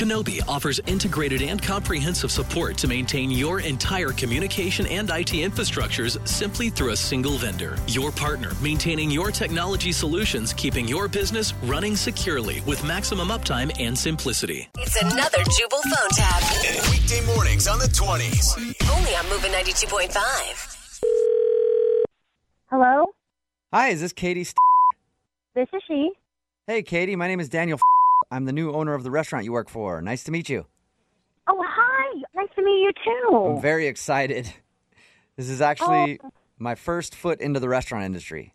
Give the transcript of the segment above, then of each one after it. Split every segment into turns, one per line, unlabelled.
Kenobi offers integrated and comprehensive support to maintain your entire communication and IT infrastructures simply through a single vendor. Your partner maintaining your technology solutions, keeping your business running securely with maximum uptime and simplicity.
It's another Jubal phone tap.
Weekday mornings on the 20s.
Only on Movin' 92.5.
Hello,
Hi, is this Katie? St-
this is she.
hey, Katie, my name is Daniel. I'm the new owner of the restaurant you work for. Nice to meet you.
Oh, hi. Nice to meet you too.
I'm very excited. This is actually oh. my first foot into the restaurant industry.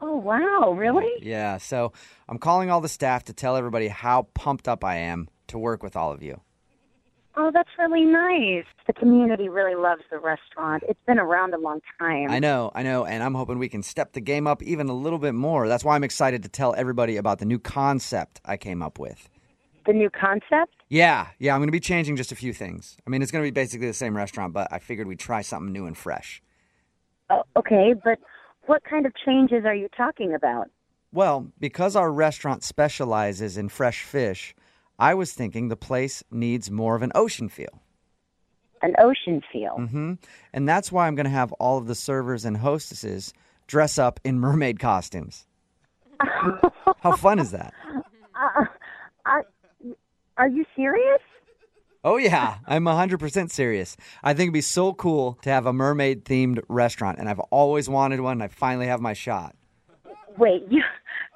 oh, wow. Really?
Yeah, so I'm calling all the staff to tell everybody how pumped up I am to work with all of you.
Oh, that's really nice. The community really loves the restaurant. It's been around a long time.
I know, I know, and I'm hoping we can step the game up even a little bit more. That's why I'm excited to tell everybody about the new concept I came up with.
The new concept?
Yeah, yeah, I'm going to be changing just a few things. I mean, it's going to be basically the same restaurant, but I figured we'd try something new and fresh.
Oh, okay, but what kind of changes are you talking about?
Well, because our restaurant specializes in fresh fish, I was thinking the place needs more of an ocean feel.
An ocean feel.
hmm And that's why I'm going to have all of the servers and hostesses dress up in mermaid costumes. How fun is that?
Are, are you serious?
Oh, yeah, I'm 100% serious. I think it'd be so cool to have a mermaid themed restaurant, and I've always wanted one, and I finally have my shot.
Wait, you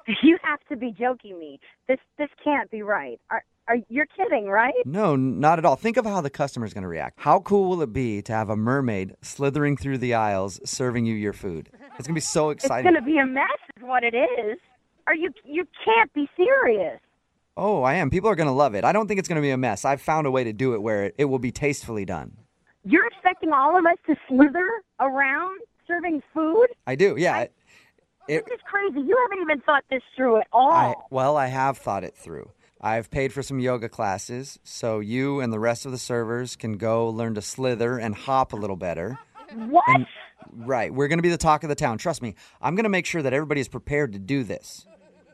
you have to be joking me. This this can't be right. Are are you're kidding, right?
No, not at all. Think of how the customer's going to react. How cool will it be to have a mermaid slithering through the aisles serving you your food? It's going to be so exciting.
It's going to be a mess is what it is. Are you you can't be serious.
Oh, I am. People are going to love it. I don't think it's going to be a mess. I've found a way to do it where it, it will be tastefully done.
You're expecting all of us to slither around serving food?
I do, yeah. It, it,
This is crazy. You haven't even thought this through at all.
I, well, I have thought it through. I've paid for some yoga classes, so you and the rest of the servers can go learn to slither and hop a little better.
what?
And right, we're going to be the talk of the town. Trust me, I'm going to make sure that everybody is prepared to do this.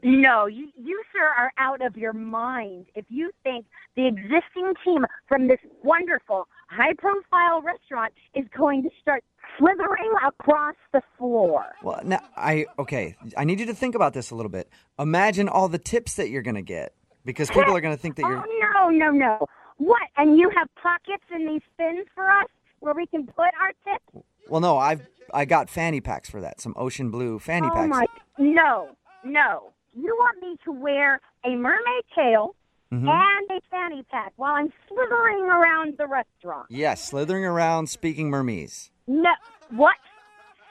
no, you, you, sir, are out of your mind if you think the existing team from this wonderful, high profile restaurant is going to start slithering across the floor.
Well, now I okay. I need you to think about this a little bit. Imagine all the tips that you're going to get because people are going to think that you're.
Oh, no, no, no. What? And you have pockets in these fins for us where we can put our tips?
Well, no, I've I got fanny packs for that. Some ocean blue fanny
Oh
packs.
my! No, no. You want me to wear a mermaid tail
Mm-hmm.
and a fanny pack while I'm slithering around the restaurant?
Yes, slithering around, speaking mermese.
No. What?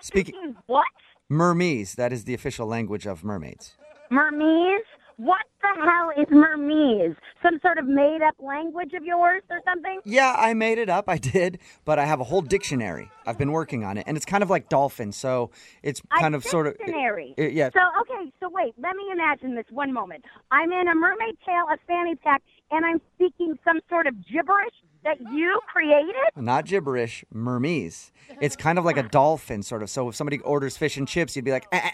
Speaking
What?
mermese. That is the official language of mermaids.
Mermese? What the hell is mermese? Some sort of made-up language of yours or something?
Yeah, I made it up. I did, but I have a whole dictionary. I've been working on it, and it's kind of like dolphin. So it's kind
a
of sort of
dictionary.
it- yeah.
So okay, so wait, let me imagine this one moment. I'm in a mermaid tail, a fanny pack, and I'm speaking some sort of gibberish that you created.
Not gibberish, mermese. It's kind of like a dolphin, sort of. So if somebody orders fish and chips, you'd be like, "Eh,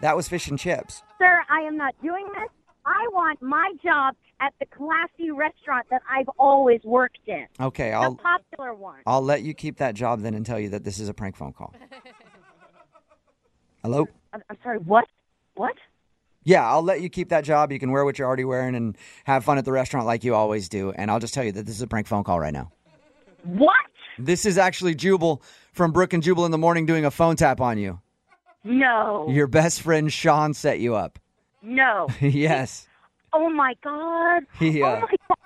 that was fish and chips.
Sir, I am not doing this. I want my job at the classy restaurant that I've always worked in.
Okay, I'll the
popular one.
I'll let you keep that job then and tell you that this is a prank phone call. Hello?
I'm, I'm sorry, what? What?
Yeah, I'll let you keep that job. You can wear what you're already wearing and have fun at the restaurant like you always do. And I'll just tell you that this is a prank phone call right now.
What?
This is actually Jubal from Brooke and Jubal in the morning doing a phone tap on you.
No,
Your best friend Sean set you up.
no.
yes.
Oh my God.
He,
Oh
uh,
my God.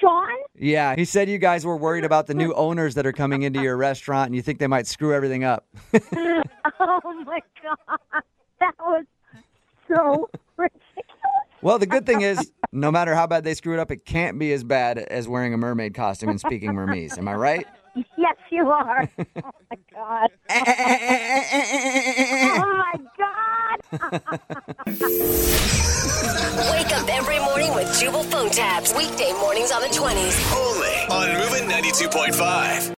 Sean?
Yeah, he said you guys were worried about the new owners that are coming into your restaurant and you think they might screw everything up.
Oh my God. That was so ridiculous.
well, the good thing is, no matter how bad they screw it up, it can't be as bad as wearing a mermaid costume and speaking mermese. Am I right?
Yes, you are. Oh my God. Oh my God.
Wake up every morning with Jubal phone taps. Weekday mornings on the 20s.
Only on Movin' 92.5.